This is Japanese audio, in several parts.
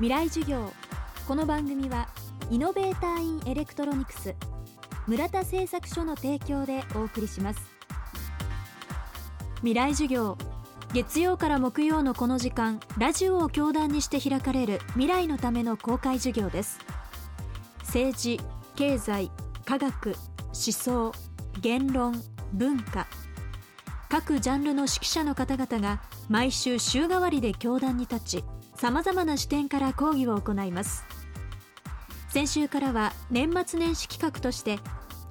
未来授業。この番組はイノベーターインエレクトロニクス村田製作所の提供でお送りします。未来授業。月曜から木曜のこの時間ラジオを教壇にして開かれる未来のための公開授業です。政治経済科学思想言論文化。各ジャンルの指揮者の方々が毎週週替わりで教壇に立ちさまざまな視点から講義を行います。先週からは年末年始企画として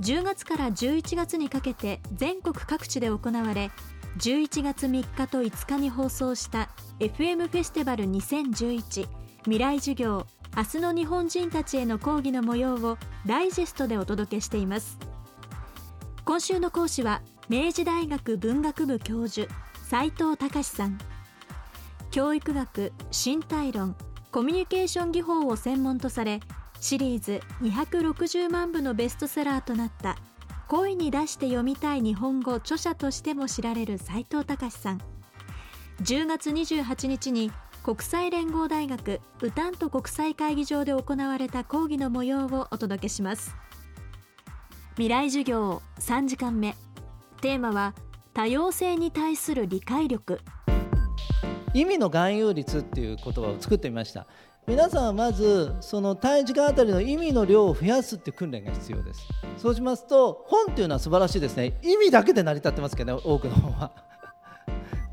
10月から11月にかけて全国各地で行われ11月3日と5日に放送した FM フェスティバル2011未来授業明日の日本人たちへの講義の模様をダイジェストでお届けしています。今週の講師は明治大学文学部教授斉藤隆さん。教育学身体論コミュニケーション技法を専門とされシリーズ260万部のベストセラーとなった声に出して読みたい日本語著者としても知られる斉藤隆さん。10月28日に国際連合大学ウタント国際会議場で行われた講義の模様をお届けします。未来授業3時間目。テーマは多様性に対する理解力。意味の含有率っていう言葉を作ってみました。皆さんはまずその単位時間あたりの意味の量を増やすっていう訓練が必要です。そうしますと本っていうのは素晴らしいですね。意味だけで成り立ってますけどね多くの本は。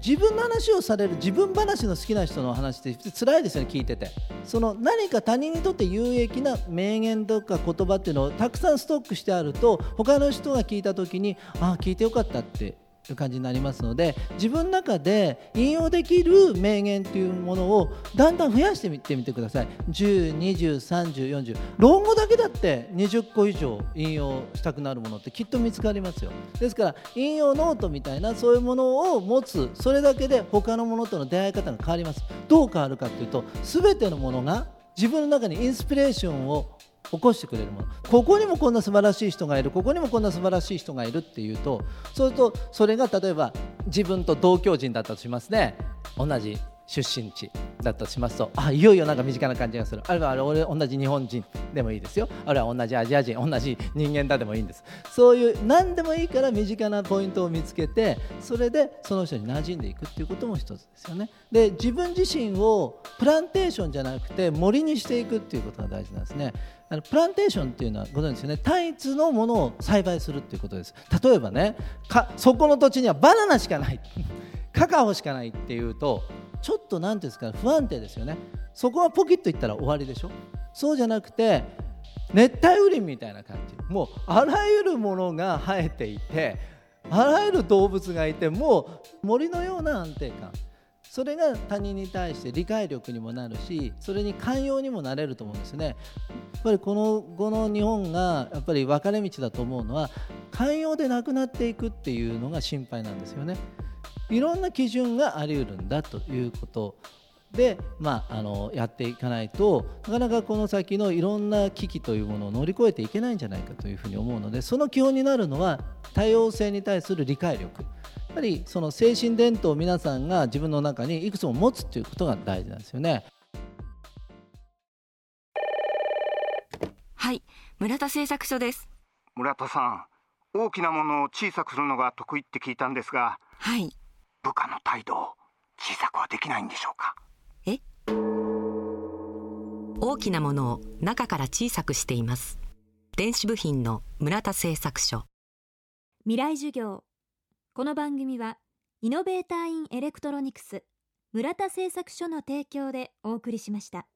自分の話をされる自分話の好きな人の話って辛いですよね聞いてて。その何か他人にとって有益な名言とか言葉っていうのをたくさんストックしてあると他の人が聞いた時にああ聞いてよかったってという感じになりますので自分の中で引用できる名言というものをだんだん増やしてみてみてください。10203040論語だけだって20個以上引用したくなるものってきっと見つかりますよ。ですから引用ノートみたいなそういうものを持つそれだけで他のものとの出会い方が変わります。どう変わるかというと全てのものが自分の中にインスピレーションを起こしてくれるもの。ここにもこんな素晴らしい人がいる。ここにもこんな素晴らしい人がいるっていうとそうするとそれが例えば自分と同居人だったとしますね。同じ出身地だとしますとあいよいよなんか身近な感じがする。あるいはあれ俺同じ日本人でもいいですよ。あるいは同じアジア人同じ人間だでもいいんです。そういう何でもいいから身近なポイントを見つけてそれでその人に馴染んでいくっていうことも一つですよね。で自分自身をプランテーションじゃなくて森にしていくっていうことが大事なんですね。あのプランテーションっていうのはご存知ですよね。単一のものを栽培するっていうことです。例えばねかそこの土地にはバナナしかない。カカオしかないっていうとちょっと何ていうんですか不安定ですよね。そこはポキッといったら終わりでしょ。そうじゃなくて熱帯雨林みたいな感じ。もうあらゆるものが生えていてあらゆる動物がいてもう森のような安定感。それが他人に対して理解力にもなるしそれに寛容にもなれると思うんですね。やっぱりこの後の日本がやっぱり分かれ道だと思うのは寛容でなくなっていくっていうのが心配なんですよね。いろんな基準があり得るんだということ。で、まあ、あのやっていかないとなかなかこの先のいろんな危機というものを乗り越えていけないんじゃないかというふうに思うのでその基本になるのは多様性に対する理解力。やっぱりその精神伝統を皆さんが自分の中にいくつも持つということが大事なんですよね。はい村田製作所です。村田さん大きなものを小さくするのが得意って聞いたんですが。はい部下の態度を小さくはできないんでしょうか？え？大きなものを中から小さくしています。電子部品の村田製作所。未来授業。この番組はイノベーターインエレクトロニクス村田製作所の提供でお送りしました